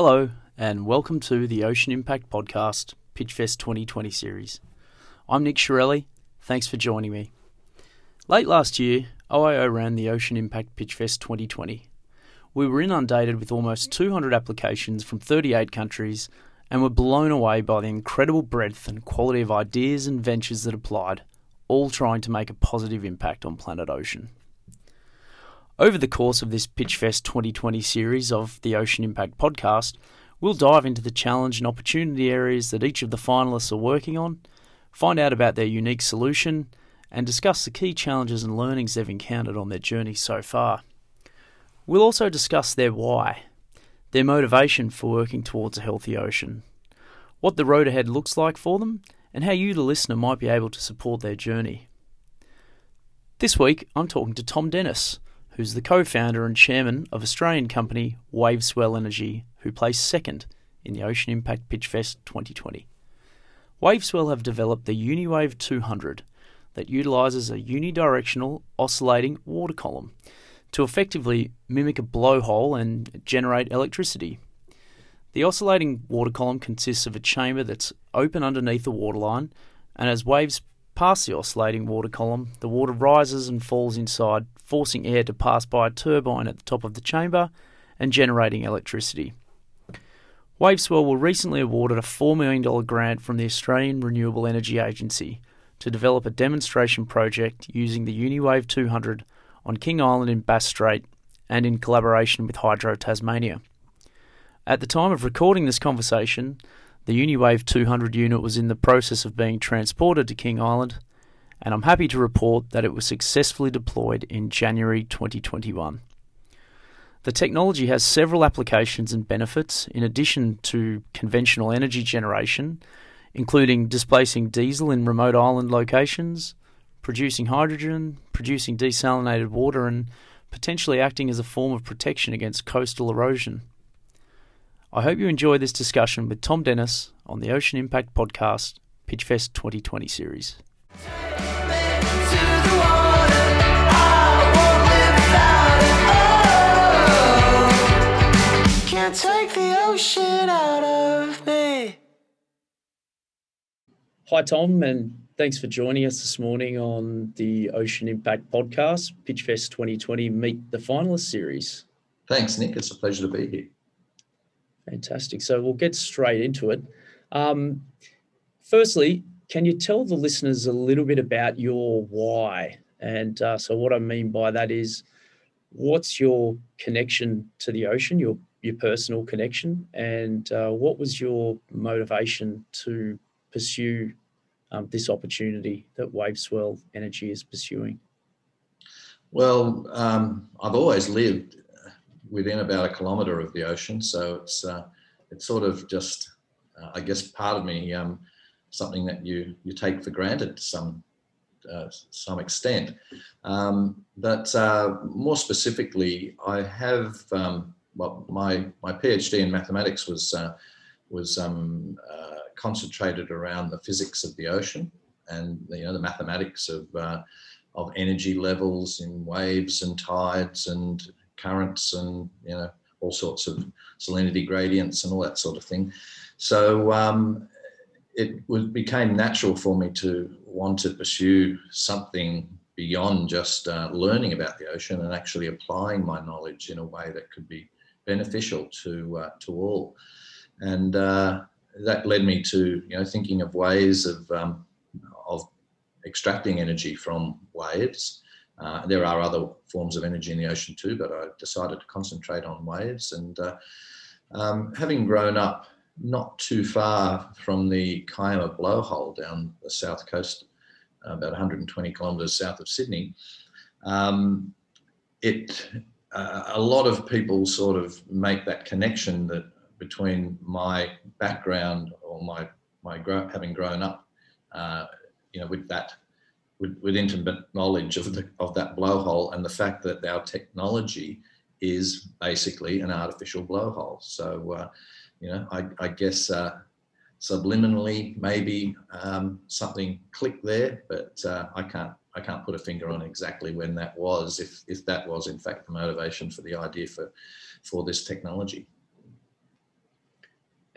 Hello, and welcome to the Ocean Impact Podcast Pitchfest 2020 series. I'm Nick Chiarelli. Thanks for joining me. Late last year, OIO ran the Ocean Impact Pitchfest 2020. We were inundated with almost 200 applications from 38 countries and were blown away by the incredible breadth and quality of ideas and ventures that applied, all trying to make a positive impact on planet ocean. Over the course of this Pitchfest 2020 series of the Ocean Impact podcast, we'll dive into the challenge and opportunity areas that each of the finalists are working on, find out about their unique solution, and discuss the key challenges and learnings they've encountered on their journey so far. We'll also discuss their why, their motivation for working towards a healthy ocean, what the road ahead looks like for them, and how you, the listener, might be able to support their journey. This week, I'm talking to Tom Denniss who's the co founder and chairman of Australian company Waveswell Energy, who placed second in the Ocean Impact Pitchfest 2020. Waveswell have developed the UniWave 200 that utilises a unidirectional oscillating water column to effectively mimic a blowhole and generate electricity. The oscillating water column consists of a chamber that's open underneath the waterline, and as waves pass the oscillating water column, the water rises and falls inside, forcing air to pass by a turbine at the top of the chamber and generating electricity. Waveswell were recently awarded a $4 million grant from the Australian Renewable Energy Agency to develop a demonstration project using the UniWave 200 on King Island in Bass Strait and in collaboration with Hydro Tasmania. At the time of recording this conversation, the UniWave 200 unit was in the process of being transported to King Island and I'm happy to report that it was successfully deployed in January 2021. The technology has several applications and benefits in addition to conventional energy generation, including displacing diesel in remote island locations, producing hydrogen, producing desalinated water, and potentially acting as a form of protection against coastal erosion. I hope you enjoy this discussion with Tom Denniss on the Ocean Impact Podcast Pitchfest 2020 series. take the ocean out of me. Hi, Tom, and thanks for joining us this morning on the Ocean Impact podcast, Pitchfest 2020 Meet the Finalists series. Thanks, Nick. It's a pleasure to be here. Fantastic. So we'll get straight into it. Um, firstly, can you tell the listeners a little bit about your why? And uh, so, what I mean by that is, what's your connection to the ocean, your your personal connection, and uh, what was your motivation to pursue um, this opportunity that Waveswell Energy is pursuing? Well, um, I've always lived within about a kilometre of the ocean, so it's uh, it's sort of just, uh, I guess, part of me, um, something that you you take for granted to some uh, some extent. Um, but uh, more specifically, I have um, well, my my PhD in mathematics was uh, was um, uh, concentrated around the physics of the ocean and you know the mathematics of of energy levels in waves and tides and currents and you know all sorts of salinity gradients and all that sort of thing. So um, it was, became natural for me to want to pursue something beyond just uh, learning about the ocean and actually applying my knowledge in a way that could be beneficial to uh, to all, and uh, that led me to you know thinking of ways of um, of extracting energy from waves. Uh, there are other forms of energy in the ocean too, but I decided to concentrate on waves. And uh, um, having grown up not too far from the Kiama blowhole down the south coast, about 120 kilometres south of Sydney, um, it uh, a lot of people sort of make that connection that between my background or my my having grown up, uh, you know, with that with, intimate knowledge of the of that blowhole and the fact that our technology is basically an artificial blowhole. So, uh, you know, I, I guess uh, subliminally maybe um, something clicked there, but uh, I can't I can't put a finger on exactly when that was, if if that was in fact the motivation for the idea for for this technology.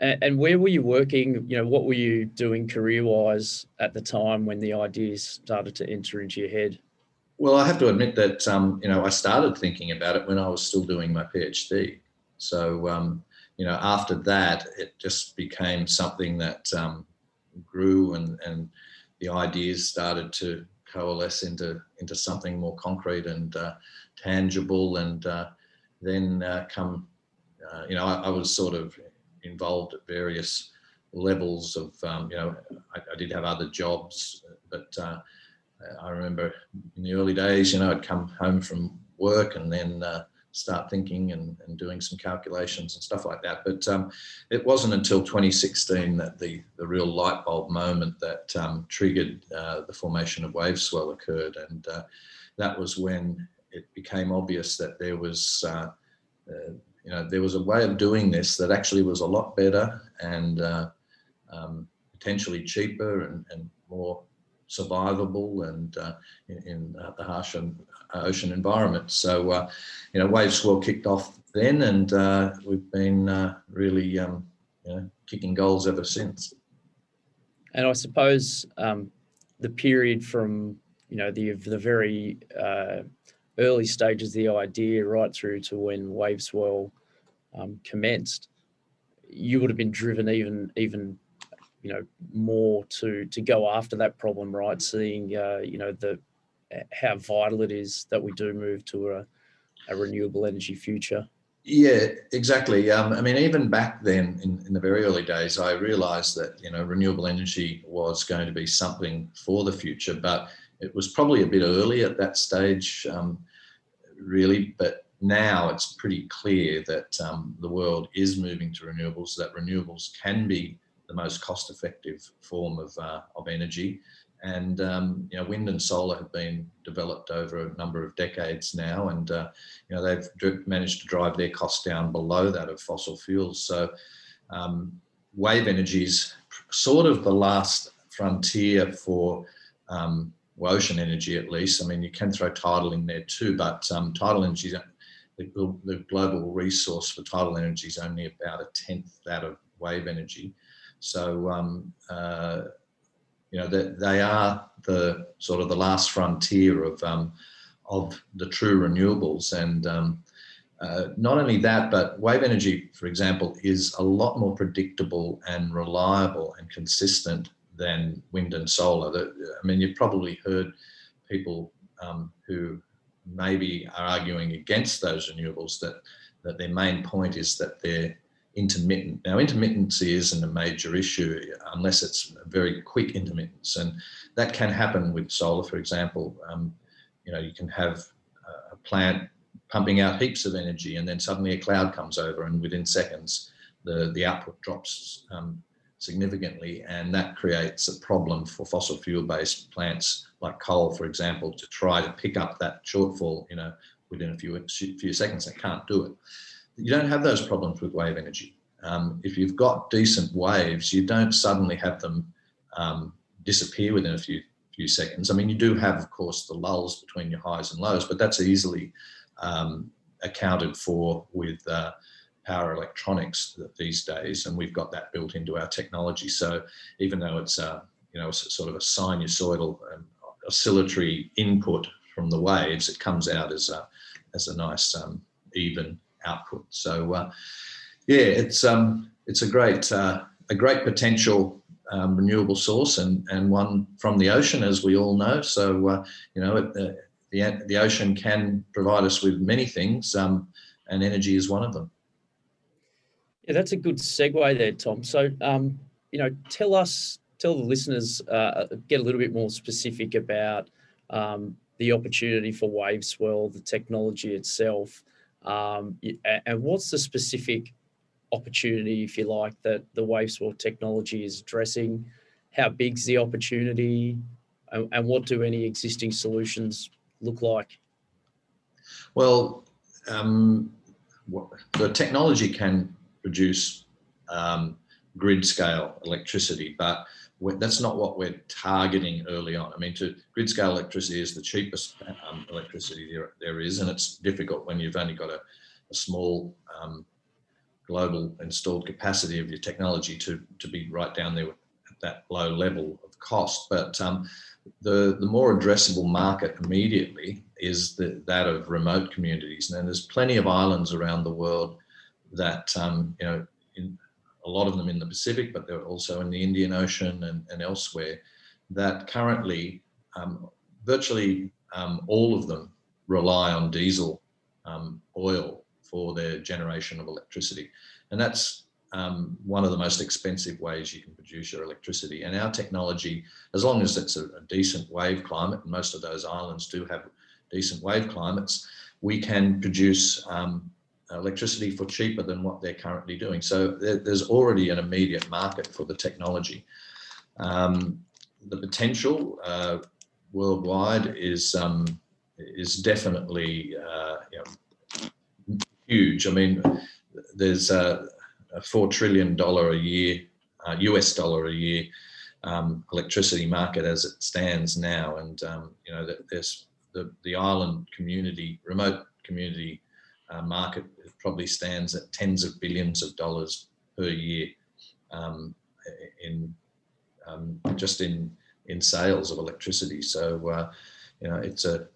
And, and where were you working? You know, what were you doing career wise at the time when the ideas started to enter into your head? Well, I have to admit that um, you know I started thinking about it when I was still doing my PhD. So um, you know, after that, it just became something that um, grew, and and the ideas started to coalesce into into something more concrete and uh, tangible, and uh, then uh, come, uh, you know, I, I, was sort of involved at various levels of, um, you know, I, I, did have other jobs, but uh, I remember in the early days, you know, I'd come home from work and then uh, start thinking and, and doing some calculations and stuff like that. But um, it wasn't until 2016 that the, the real light bulb moment that um, triggered uh, the formation of WaveSwell occurred. And uh, that was when it became obvious that there was, uh, uh you know, there was a way of doing this that actually was a lot better and uh, um, potentially cheaper and, and more survivable and uh, in, in uh, the harsh ocean environment. So, uh, you know, WaveSwell kicked off then, and uh, we've been uh, really, um, you know, kicking goals ever since. And I suppose um, the period from you know the the very early stages of the idea right through to when WaveSwell um, commenced, you would have been driven even even you know more to to go after that problem right? Seeing uh, you know the how vital it is that we do move to a, a renewable energy future. Yeah exactly. Um, i mean even back then in, in the very early days i realized that you know renewable energy was going to be something for the future but it was probably a bit early at that stage um, really but now it's pretty clear that um, the world is moving to renewables that renewables can be the most cost-effective form of, uh, of energy. And um, you know, wind and solar have been developed over a number of decades now, and uh, you know they've managed to drive their costs down below that of fossil fuels. So, um, wave energy is sort of the last frontier for um, ocean energy, at least. I mean, you can throw tidal in there too, but um, tidal energy, the, the global resource for tidal energy is only about a tenth that of wave energy. So, um, uh, you know, they, they, are the sort of the last frontier of, um, of the true renewables. And um, uh, not only that, but wave energy, for example, is a lot more predictable and reliable and consistent than wind and solar. I mean, you've probably heard people um, who maybe are arguing against those renewables that, that their main point is that they're intermittent. Now, intermittency isn't a major issue unless it's a very quick intermittence, and that can happen with solar, for example. Um, you know, you can have a plant pumping out heaps of energy, and then suddenly a cloud comes over, and within seconds, the the output drops um, significantly, and that creates a problem for fossil fuel-based plants like coal, for example, to try to pick up that shortfall. You know, within a few few seconds, they can't do it you don't have those problems with wave energy. Um, if you've got decent waves, you don't suddenly have them um, disappear within a few few seconds. I mean, you do have, of course, the lulls between your highs and lows, but that's easily um, accounted for with uh, power electronics these days, and we've got that built into our technology. So even though it's uh, you know sort of a sinusoidal um, oscillatory input from the waves, it comes out as a as a nice um, even output. So uh, yeah, it's um, it's a great uh, a great potential um, renewable source and and one from the ocean, as we all know. So uh, you know, it, the the ocean can provide us with many things, um, and energy is one of them. Yeah, that's a good segue there, Tom. So um, you know, tell us, tell the listeners, uh, get a little bit more specific about um, the opportunity for WaveSwell, the technology itself, um, and what's the specific opportunity, if you like, that the WaveSwell technology is addressing? How big's the opportunity? And, and what do any existing solutions look like? Well, um, the technology can produce um, grid scale electricity, but that's not what we're targeting early on. I mean, to grid scale electricity is the cheapest um, electricity there, there is, and it's difficult when you've only got a, a small um, global installed capacity of your technology to, to be right down there at that low level of cost. But um, the, the more addressable market immediately is the, that of remote communities. And there's plenty of islands around the world that, um, you know, in, a lot of them in the Pacific, but they're also in the Indian Ocean and, and elsewhere, that currently um, virtually um, all of them rely on diesel um, oil for their generation of electricity. And that's um, one of the most expensive ways you can produce your electricity. And our technology, as long as it's a, a decent wave climate, and most of those islands do have decent wave climates, we can produce um, electricity for cheaper than what they're currently doing. So there, there's already an immediate market for the technology. Um, the potential uh, worldwide is um, is definitely uh, you know, huge. I mean, there's a, a four trillion dollar a year, uh, US dollar a year um, electricity market as it stands now, and um, you know there's the the island community, remote community uh, market probably stands at tens of billions of dollars per year um, in um, just in in sales of electricity. So uh, you know it's a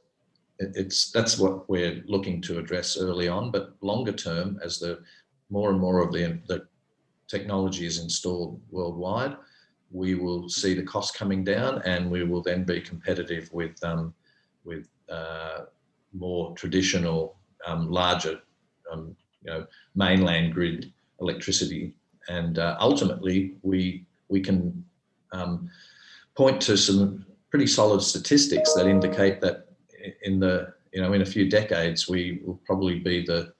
it's that's what we're looking to address early on, but longer term, as the more and more of the, the technology is installed worldwide, we will see the cost coming down, and we will then be competitive with um, with uh, more traditional, um, larger, um, you know, mainland grid electricity, and uh, ultimately we we can um, point to some pretty solid statistics that indicate that in the you know in a few decades we will probably be the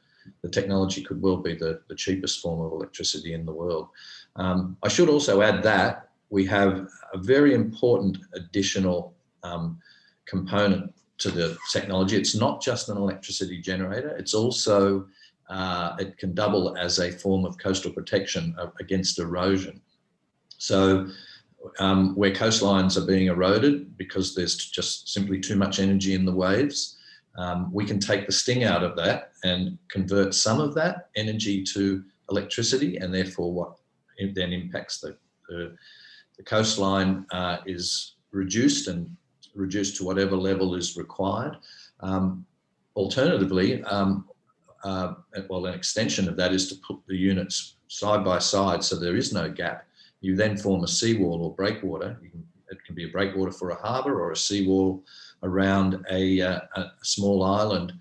the technology could well be the, the cheapest form of electricity in the world. Um, I should also add that we have a very important additional um, component to the technology. It's not just an electricity generator, it's also, uh, it can double as a form of coastal protection against erosion. So um, where coastlines are being eroded because there's just simply too much energy in the waves. Um, we can take the sting out of that and convert some of that energy to electricity, and therefore, what then impacts the, the, the coastline uh, is reduced and reduced to whatever level is required. Um, alternatively, um, uh, well, an extension of that is to put the units side by side so there is no gap you then form a seawall or breakwater. Can, it can be a breakwater for a harbour or a seawall around a, uh, a small island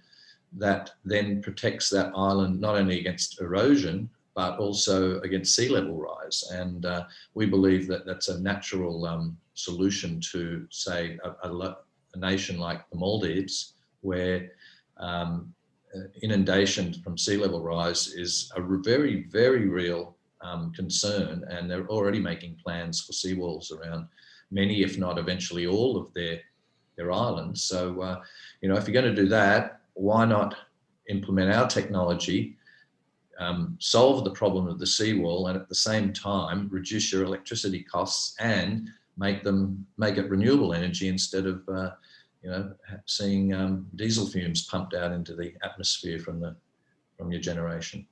that then protects that island not only against erosion but also against sea level rise. And uh, we believe that that's a natural um, solution to, say, a, a, a, nation like the Maldives, where um, uh, inundation from sea level rise is a very, very real um, concern, and they're already making plans for seawalls around many, if not eventually all, of their their islands. So, uh, you know, if you're going to do that, why not implement our technology, um, solve the problem of the seawall, and at the same time reduce your electricity costs and make them make it renewable energy instead of uh, you know seeing um, diesel fumes pumped out into the atmosphere from the from your generation.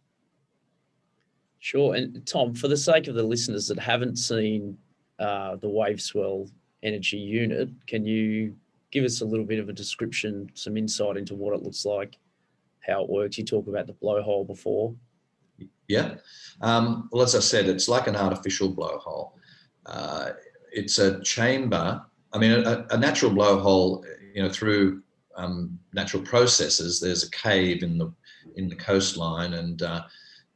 Sure. And Tom, for the sake of the listeners that haven't seen uh, the WaveSwell energy unit, can you give us a little bit of a description, some insight into what it looks like, how it works? You talked about the blowhole before. Yeah. Um, well, as I said, it's like an artificial blowhole. Uh, it's a chamber. I mean, a, a natural blowhole, you know, through um, natural processes, there's a cave in the in the coastline, and uh,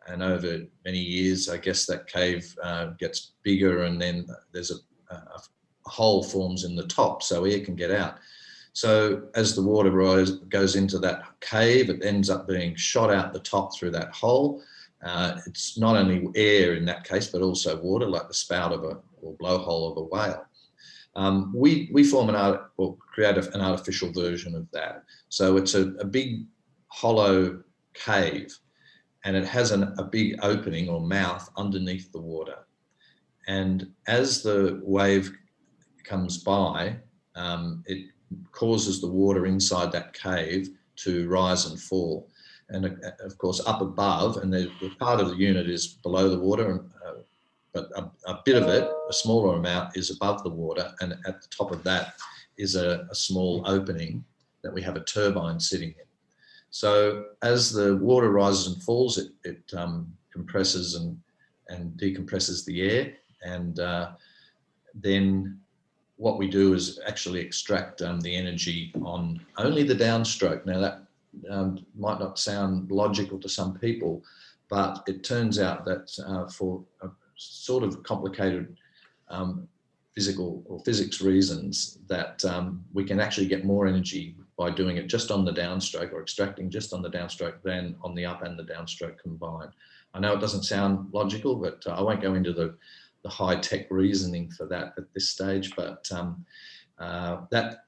and over many years, I guess that cave uh, gets bigger, and then there's a, a, hole forms in the top, so air can get out. So as the water goes into that cave, it ends up being shot out the top through that hole. Uh, it's not only air in that case, but also water, like the spout of a or blowhole of a whale. Um, we we form an art or create an artificial version of that. So it's a, a big hollow cave and it has an, a big opening or mouth underneath the water. And as the wave comes by, um, it causes the water inside that cave to rise and fall. And uh, of course up above, and the, part of the unit is below the water, uh, but a, a, bit of it, a smaller amount, is above the water, and at the top of that is a, a small opening that we have a turbine sitting in. So as the water rises and falls, it, it um, compresses and, and decompresses the air, and uh, then what we do is actually extract um, the energy on only the downstroke. Now that um, might not sound logical to some people, but it turns out that uh, for sort of complicated um, physical or physics reasons, that um, we can actually get more energy by doing it just on the downstroke or extracting just on the downstroke than on the up and the downstroke combined. I know it doesn't sound logical, but uh, I won't go into the, the high tech reasoning for that at this stage, but um, uh, that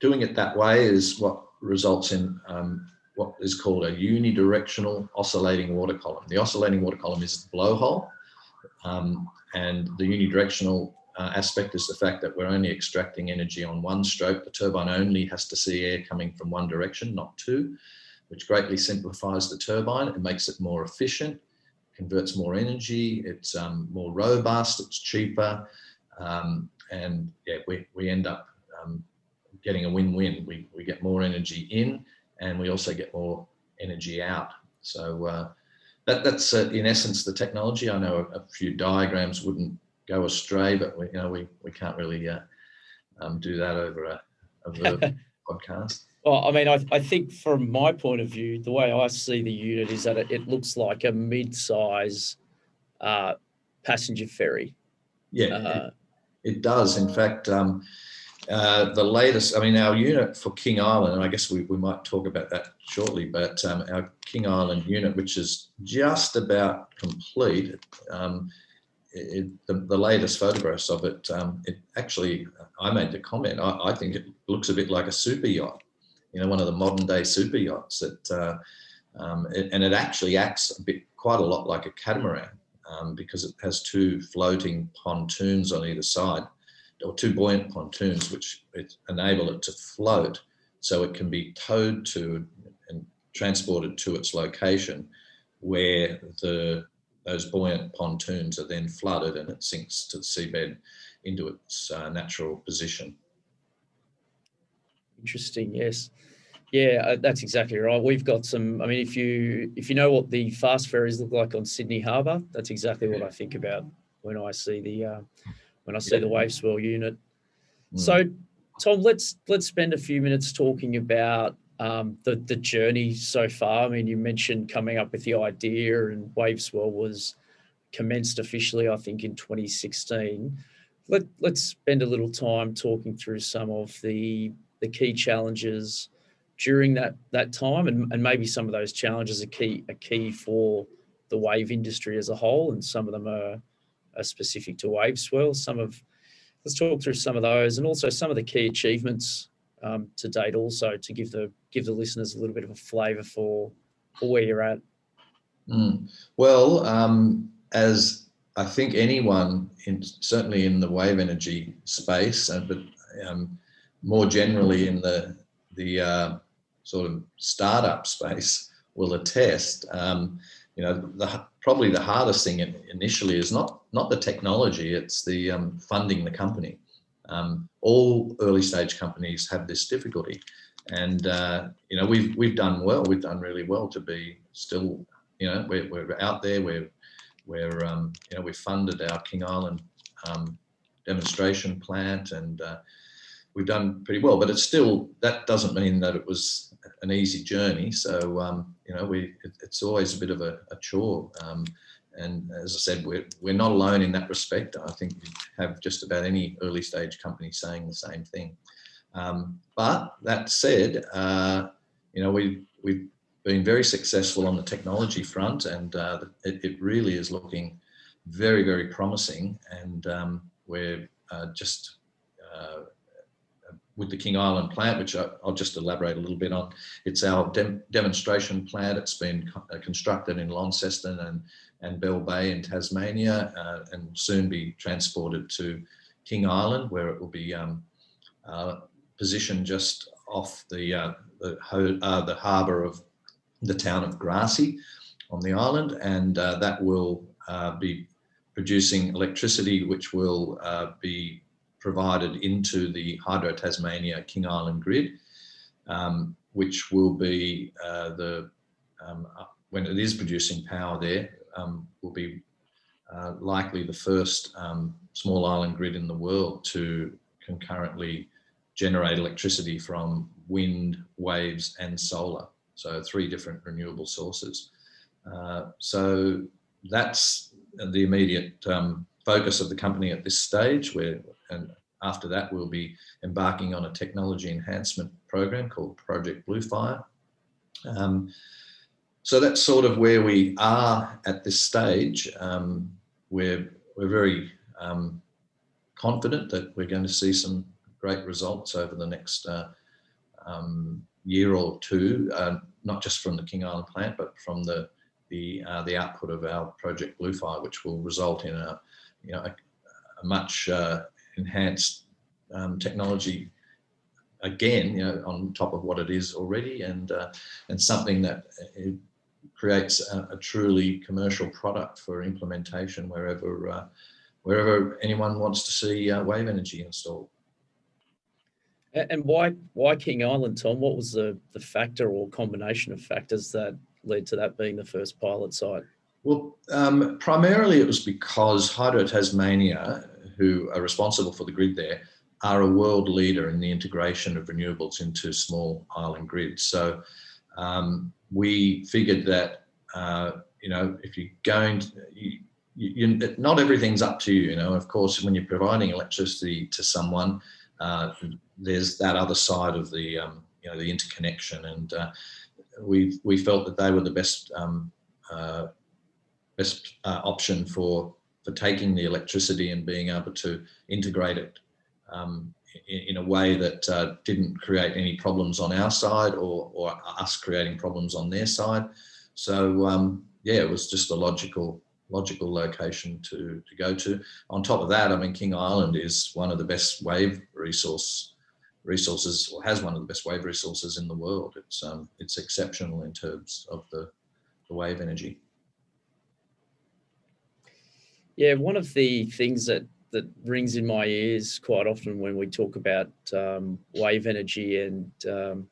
doing it that way is what results in um, what is called a unidirectional oscillating water column. The oscillating water column is the blowhole, um, and the unidirectional uh, aspect is the fact that we're only extracting energy on one stroke. The turbine only has to see air coming from one direction, not two, which greatly simplifies the turbine. It makes it more efficient, converts more energy, it's um, more robust, it's cheaper, um, and yeah, we, we end up getting a win-win. We, we get more energy in and we also get more energy out. So uh, that, that's uh, in essence the technology. I know a, a, few diagrams wouldn't go astray, but we, you know, we, we can't really uh, um, do that over a, a podcast. Well, I mean, I, I think from my point of view, the way I see the unit is that it, it looks like a mid-size uh, passenger ferry. Yeah, uh, it, it, does. In fact, um, uh, the latest, I mean, our unit for King Island, and I guess we, we might talk about that shortly, but um, our King Island unit, which is just about complete, um, it, the, the, latest photographs of it, um, it actually, I made the comment, I, I, think it looks a bit like a super yacht, you know, one of the modern day super yachts that, uh, um, it, and it actually acts a bit, quite a lot like a catamaran um, because it has two floating pontoons on either side or two buoyant pontoons which enable it to float so it can be towed to and transported to its location where the those buoyant pontoons are then flooded and it sinks to the seabed into its uh, natural position. Interesting, yes. Yeah, uh, that's exactly right. We've got some. I mean, if you if you know what the fast ferries look like on Sydney Harbour, that's exactly what I think about when I see the uh, when I see yeah. the wave swell unit. Mm. So, Tom, let's let's spend a few minutes talking about um, the the journey so far. I mean, you mentioned coming up with the idea, and wave swell was commenced officially, I think, in 2016. Let let's spend a little time talking through some of the the key challenges during that that time, and, and maybe some of those challenges are key are key for the wave industry as a whole, and some of them are are specific to wave swell. Some of let's talk through some of those, and also some of the key achievements um, to date. Also, to give the give the listeners a little bit of a flavour for for where you're at. Mm. Well, um, as I think anyone, in, certainly in the wave energy space, uh, but um, more generally in the the uh, sort of startup space, will attest. Um, you know, the, probably the hardest thing initially is not not the technology; it's the um, funding the company. Um, all early stage companies have this difficulty, and uh, you know we've we've done well. We've done really well to be still. You know, we're, we're out there. We're we're um, you know we funded our King Island um, demonstration plant, and uh, we've done pretty well. But it's still that doesn't mean that it was an easy journey. So um, you know, we it, it's always a bit of a, a chore. And as I said, we're we're not alone in that respect. I think you have just about any early stage company saying the same thing. Um, but that said, uh, you know, we we've been very successful on the technology front, and uh, it, it, really is looking very very promising. And um, we're uh, just uh, with the King Island plant, which I, will just elaborate a little bit on. It's our dem demonstration plant. It's been co uh, constructed in Launceston and, and Bell Bay in Tasmania uh, and soon be transported to King Island, where it will be um, uh, positioned just off the, uh, the, uh, the harbour of the town of Grassy on the island, and uh, that will be producing electricity, which will be provided into the Hydro Tasmania King Island grid, um, which will be uh, the um, uh, when it is producing power there um, will be uh, likely the first um, small island grid in the world to concurrently generate electricity from wind, waves, and solar. So three different renewable sources. Uh, so that's the immediate um, focus of the company at this stage. Where and after that we'll be embarking on a technology enhancement program called Project Bluefire. Um, so that's sort of where we are at this stage. Um, we're we're very um, confident that we're going to see some great results over the next uh, um, year or two, uh, not just from the King Island plant, but from the the uh, the output of our project Bluefire, which will result in a you know a, a much uh, enhanced um, technology again, you know, on top of what it is already, and uh, and something that uh, creates a, a, truly commercial product for implementation wherever uh, wherever anyone wants to see uh, wave energy installed. And why why King Island, Tom? What was the the factor or combination of factors that led to that being the first pilot site? Well, um, primarily it was because Hydro Tasmania, who are responsible for the grid there, are a world leader in the integration of renewables into small island grids. So um, we figured that uh, you know if you're going, to, you, you, not everything's up to you. You know, of course, when you're providing electricity to someone, uh, there's that other side of the um, you know the interconnection, and uh, we we felt that they were the best um, uh, best uh, option for for taking the electricity and being able to integrate it um, in, in, a way that uh, didn't create any problems on our side or, or us creating problems on their side. So um, yeah, it was just a logical logical location to, to go to. On top of that, I mean, King Island is one of the best wave resource resources, or has one of the best wave resources in the world. It's um, it's exceptional in terms of the, the wave energy. Yeah, one of the things that that rings in my ears quite often when we talk about um, wave energy and um,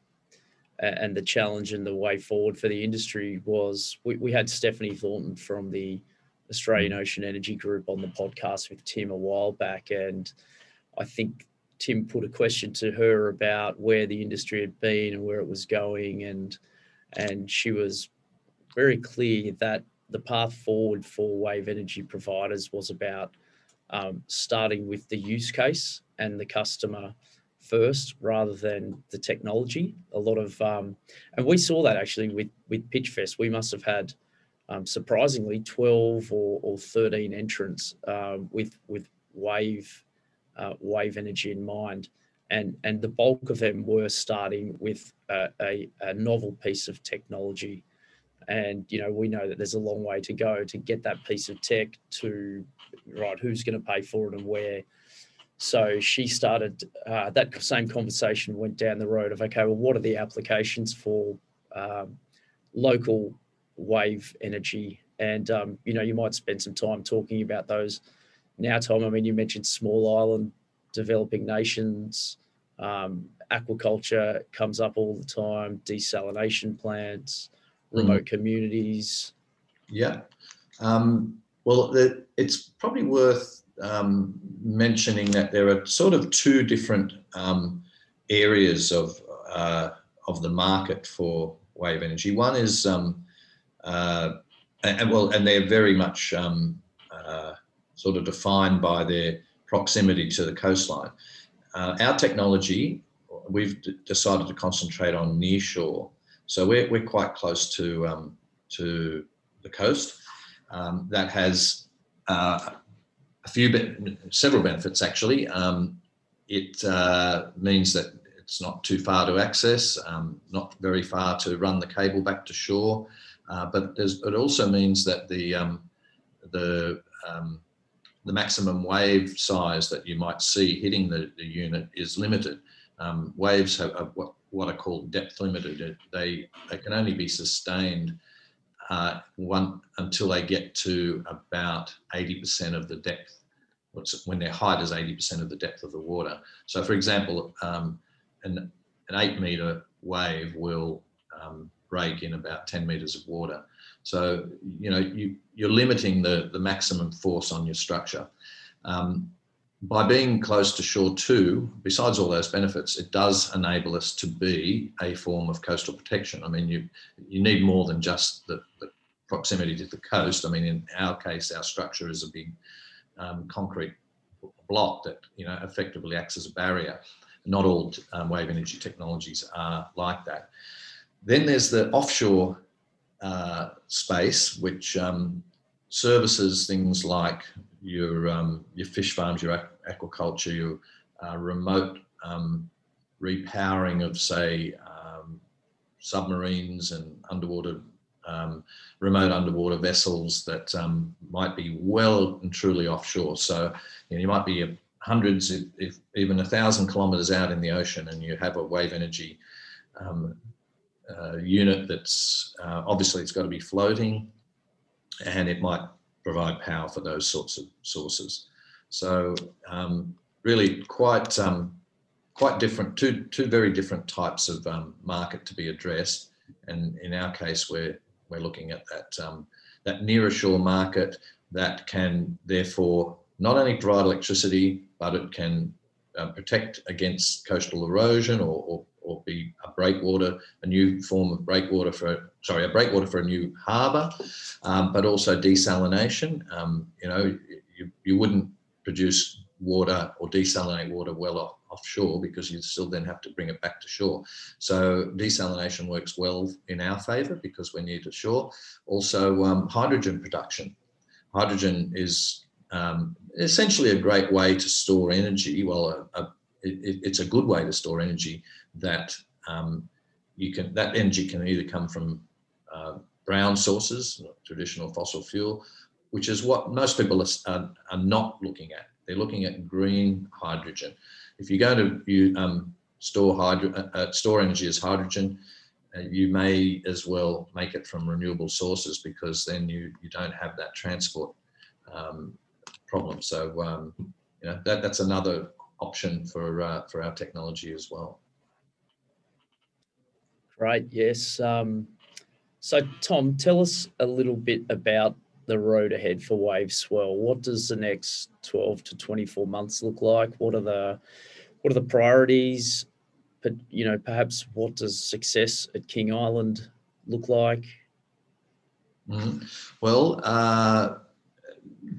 and the challenge and the way forward for the industry was we, we had Stephanie Thornton from the Australian mm. Ocean Energy Group on the podcast with Tim a while back, and I think Tim put a question to her about where the industry had been and where it was going, and and she was very clear that the path forward for wave energy providers was about um, starting with the use case and the customer first rather than the technology. A lot of, um, and we saw that actually with with Pitchfest. We must have had um, surprisingly 12 or, or 13 entrants um, with with wave uh, wave energy in mind, and and the bulk of them were starting with a, a, a novel piece of technology and you know we know that there's a long way to go to get that piece of tech to right who's going to pay for it and where. So she started uh, that same conversation went down the road of okay well what are the applications for um, local wave energy? And um, you know you might spend some time talking about those. Now tom i mean you mentioned small island developing nations um, aquaculture comes up all the time desalination plants remote mm. communities? Yeah. Um, well, it's probably worth um, mentioning that there are sort of two different um, areas of uh, of the market for wave energy. One is, um, uh, and well, and they're very much um, uh, sort of defined by their proximity to the coastline. Uh, our technology, we've d- decided to concentrate on near shore so we're, we're quite close to, um, to the coast. Um, that has uh, a few, be- several benefits actually. Um, it uh, means that it's not too far to access, um, not very far to run the cable back to shore, uh, but it also means that the um, the the maximum wave size that you might see hitting the, the unit is limited. Um, waves have, have, what what are called depth limited. They, they can only be sustained uh, one until they get to about 80% of the depth, when their height is 80% of the depth of the water. So, for example, um, an, an eight meter wave will um, break in about 10 meters of water. So, you know, you, you're limiting the, the maximum force on your structure. Um, by being close to shore too, besides all those benefits, it does enable us to be a form of coastal protection. I mean, you you need more than just the, the proximity to the coast. I mean, in our case, our structure is a big um, concrete block that you know effectively acts as a barrier. Not all um, wave energy technologies are like that. Then there's the offshore uh, space, which um, services things like your um, your fish farms, your aquaculture, your uh, remote um, repowering of say um, submarines and underwater um, remote underwater vessels that um, might be well and truly offshore. So you, know, you might be hundreds, if, if, even a thousand kilometers out in the ocean, and you have a wave energy um, uh, unit that's uh, obviously it's got to be floating, and it might provide power for those sorts of sources. So um, really quite um, quite different, two two very different types of um, market to be addressed. And in our case, we're we're looking at that um, that nearer shore market that can therefore not only provide electricity, but it can uh, protect against coastal erosion or, or, or, be a breakwater, a new form of breakwater for, sorry, a breakwater for a new harbour, um, but also desalination. Um, you know, you, you wouldn't produce water or desalinate water well off, offshore because you still then have to bring it back to shore. So desalination works well in our favour because we're near to shore. Also, um, hydrogen production. Hydrogen is um, essentially a great way to store energy. Well, a, a, it, it's a good way to store energy that um, you can. That energy can either come from uh, brown sources, traditional fossil fuel, which is what most people are, are, not looking at. They're looking at green hydrogen. If you go to you um, store hydro, uh, uh, store energy as hydrogen, uh, you may as well make it from renewable sources because then you you don't have that transport um, problem. So um, you know that that's another option for uh, for our technology as well. Great. Yes. Um, so Tom, tell us a little bit about the road ahead for Wave Swell. What does the next 12 to 24 months look like? What are the what are the priorities? But you know, perhaps what does success at King Island look like? Mm-hmm. Well, uh,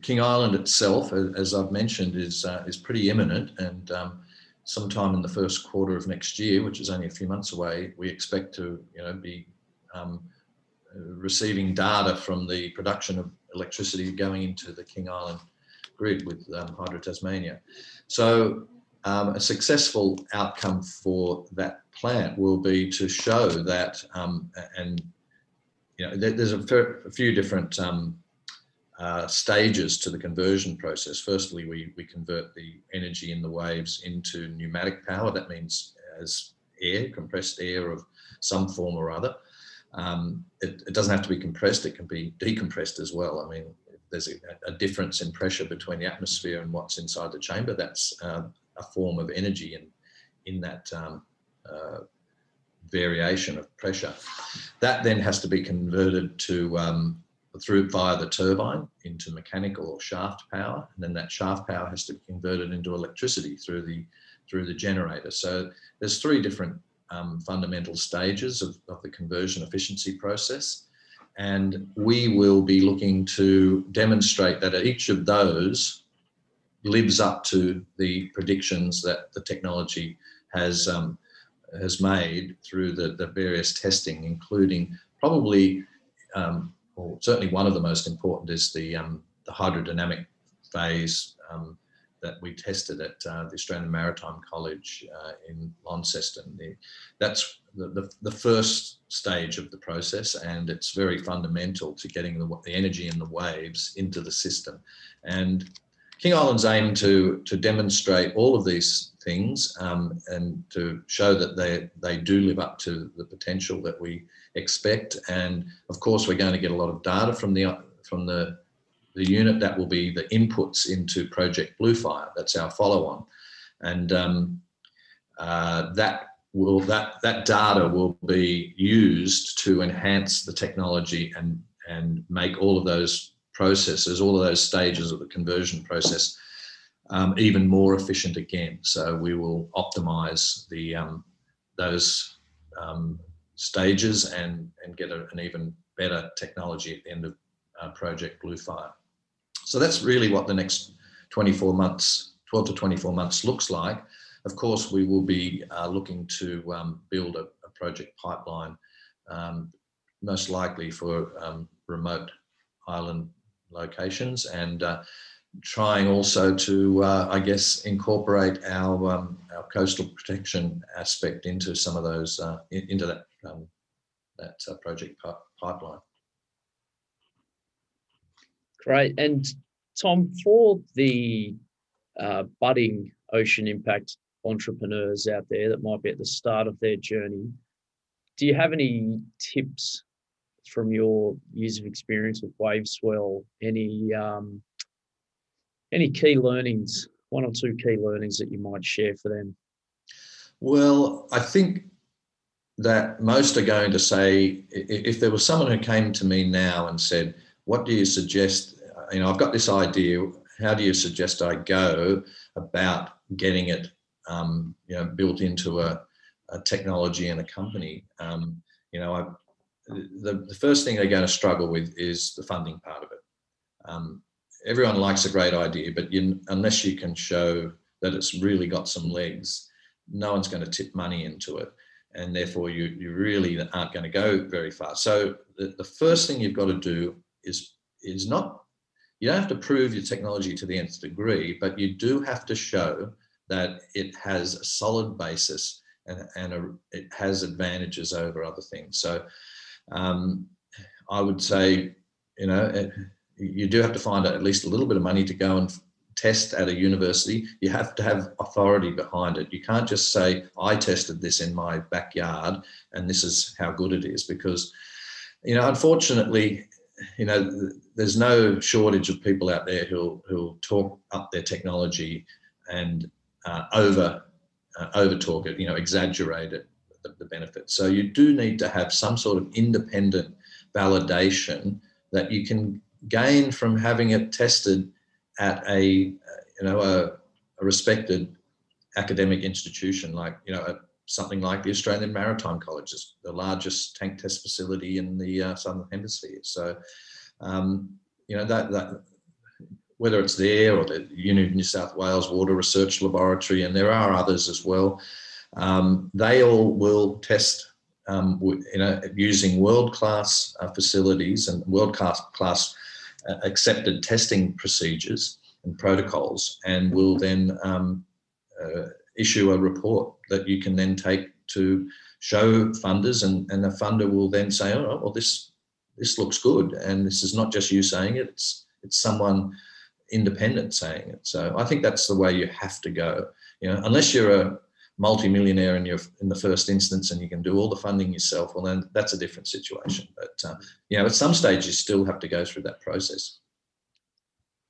King Island itself, as I've mentioned, is uh, is pretty imminent, and um, sometime in the first quarter of next year, which is only a few months away, we expect to you know be um, receiving data from the production of electricity going into the King Island grid with um, Hydro Tasmania. So um, a successful outcome for that plant will be to show that, um, and you know, there's a, a few different um, uh, stages to the conversion process. Firstly, we, we convert the energy in the waves into pneumatic power. That means as air, compressed air of some form or other. Um, it, it, doesn't have to be compressed, it can be decompressed as well. I mean, there's a, a difference in pressure between the atmosphere and what's inside the chamber. That's uh, a form of energy in, in that um, uh, variation of pressure. That then has to be converted to um, through via the turbine into mechanical or shaft power, and then that shaft power has to be converted into electricity through the through the generator. So there's three different um, fundamental stages of, of the conversion efficiency process, and we will be looking to demonstrate that each of those lives up to the predictions that the technology has um, has made through the, the various testing, including probably um, or certainly one of the most important is the, um, the hydrodynamic phase um, that we tested at uh, the Australian Maritime College uh, in Launceston. The, that's the, the, the, first stage of the process, and it's very fundamental to getting the, the energy in the waves into the system. And King Islands aim to to demonstrate all of these things um, and to show that they they do live up to the potential that we expect. And of course, we're going to get a lot of data from the from the the unit that will be the inputs into Project Bluefire. That's our follow-on, and um, uh, that will that that data will be used to enhance the technology and and make all of those processes, all of those stages of the conversion process, um, even more efficient again. So we will optimize the um, those um, stages and and get a, an even better technology at the end of uh, Project Bluefire. So that's really what the next 24 months, 12 to 24 months looks like. Of course, we will be uh, looking to um, build a, a, project pipeline, um, most likely for um, remote island locations and uh, trying also to, uh, I guess, incorporate our, um, our coastal protection aspect into some of those, uh, into that, um, that uh, project pipeline. Great. And Tom, for the uh, budding ocean impact entrepreneurs out there that might be at the start of their journey, do you have any tips from your years of experience with Waveswell? Any um, any key learnings, one or two key learnings that you might share for them? Well, I think that most are going to say if there was someone who came to me now and said, "What do you suggest?" You know, I've got this idea. How do you suggest I go about getting it um, you know, built into a, a, technology and a company. Um, you know, I, the, the first thing they're going to struggle with is the funding part of it. Um, everyone likes a great idea, but you, unless you can show that it's really got some legs, no one's going to tip money into it. And therefore, you, you really aren't going to go very far. So, the, the first thing you've got to do is, is not, you don't have to prove your technology to the nth degree, but you do have to show that it has a solid basis and, and a, it has advantages over other things. So um, I would say, you know, you do have to find at least a little bit of money to go and test at a university. You have to have authority behind it. You can't just say, I tested this in my backyard and this is how good it is because, you know, unfortunately, you know, there's no shortage of people out there who'll, who'll talk up their technology and uh, over uh, over talk it, you know, exaggerate it, the, the benefits. So you do need to have some sort of independent validation that you can gain from having it tested at a you know a, a respected academic institution like you know a, something like the Australian Maritime College, is the largest tank test facility in the uh, southern hemisphere. So um, you know that that whether it's there or the Uni of New South Wales Water Research Laboratory, and there are others as well, um, they all will test um, you know, using world-class uh, facilities and world-class class, uh, accepted testing procedures and protocols, and will then um, uh, issue a report that you can then take to show funders, and, and the funder will then say, "Oh, well, this this looks good," and this is not just you saying it; it's it's someone independent saying it. So I think that's the way you have to go. You know, unless you're a multi-millionaire in your in the first instance and you can do all the funding yourself, well then that's a different situation. But uh, you know, at some stage you still have to go through that process.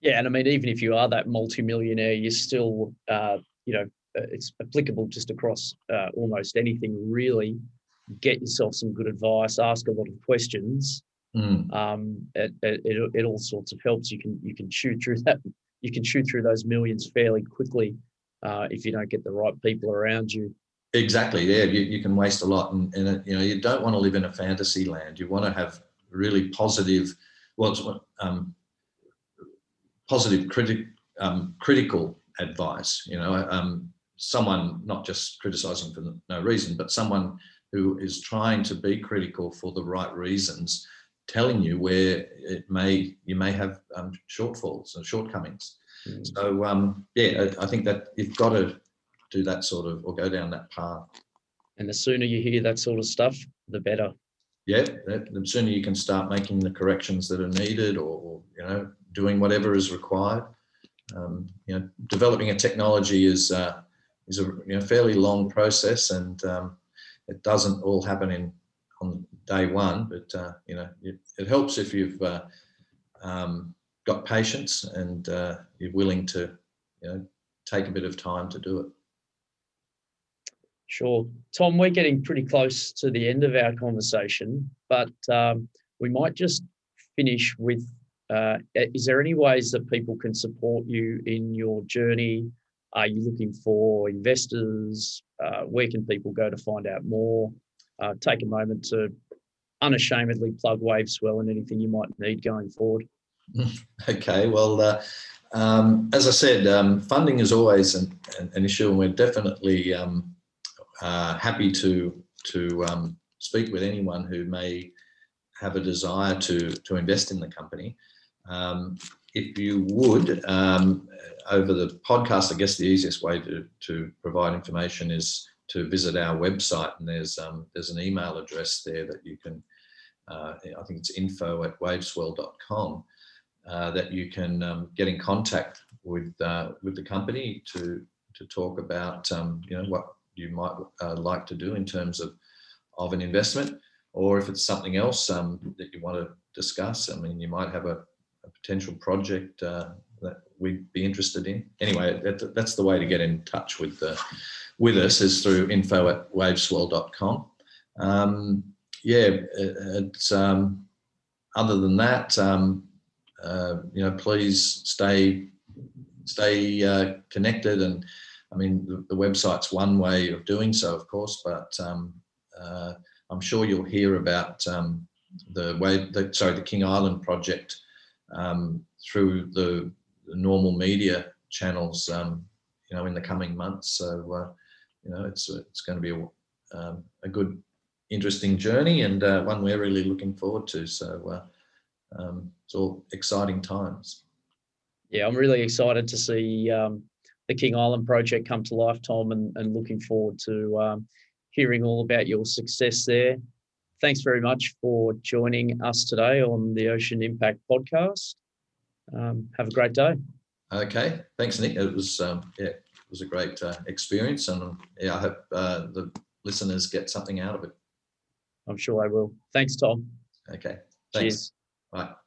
Yeah, and I mean, even if you are that multi-millionaire, you're still, uh, you know, uh, it's applicable just across uh, almost anything really. Get yourself some good advice, ask a lot of questions, Mm. Um, it, it, it, it all sorts of helps. You can you can chew through that. You can chew through those millions fairly quickly uh, if you don't get the right people around you. Exactly. Yeah, you, you can waste a lot, and, and you know you don't want to live in a fantasy land. You want to have really positive, well, um, positive critic, um, critical advice. You know, um, someone not just criticizing for no reason, but someone who is trying to be critical for the right reasons telling you where it may you may have um, shortfalls and shortcomings. Mm. So um, yeah, I, think that you've got to do that sort of or go down that path. And the sooner you hear that sort of stuff, the better. Yeah, the sooner you can start making the corrections that are needed, or, or you know, doing whatever is required. um, you know, developing a technology is uh, is a you know, fairly long process, and um, it doesn't all happen in on day one. But uh, you know, it, it, helps if you've uh, um, got patience and uh, you're willing to you know take a bit of time to do it. Sure. Tom, we're getting pretty close to the end of our conversation, but um, we might just finish with uh, is there any ways that people can support you in your journey? Are you looking for investors? Uh, where can people go to find out more? Uh, take a moment to unashamedly plug WaveSwell and anything you might need going forward. Okay, well, uh, um, as I said, um, funding is always an, an, issue, and we're definitely um, uh, happy to to um, speak with anyone who may have a desire to to invest in the company. Um, if you would, um, over the podcast, I guess the easiest way to, to provide information is to visit our website, and there's there's an email address there that you can. Uh, I think it's info at waveswell.com uh, that you can um, get in contact with uh, with the company to to talk about um, you know what you might uh, like to do in terms of of an investment, or if it's something else um, that you want to discuss. I mean, you might have a a potential project uh, that we'd be interested in. Anyway, that, that's the way to get in touch with the, with us is through info at waveswell.com. Um, yeah, it's um, other than that, um, uh, you know, please stay stay uh, connected. And I mean, the, the, website's one way of doing so, of course, but um, uh, I'm sure you'll hear about um, the way, the, sorry, the King Island project um, through the, the, normal media channels, um, you know, in the coming months. So, uh, you know, it's it's going to be a, um, a good, interesting journey and uh, one we're really looking forward to. So, uh, um, it's all exciting times. Yeah, I'm really excited to see um, the King Island project come to life, Tom, and, and looking forward to um, hearing all about your success there thanks very much for joining us today on the Ocean Impact podcast. Um, have a great day. Okay, thanks, Nick. It was um, yeah, it was a great uh, experience, and yeah, I hope uh, the listeners get something out of it. I'm sure they will. Thanks, Tom. Okay. Thanks. Cheers. Voilà.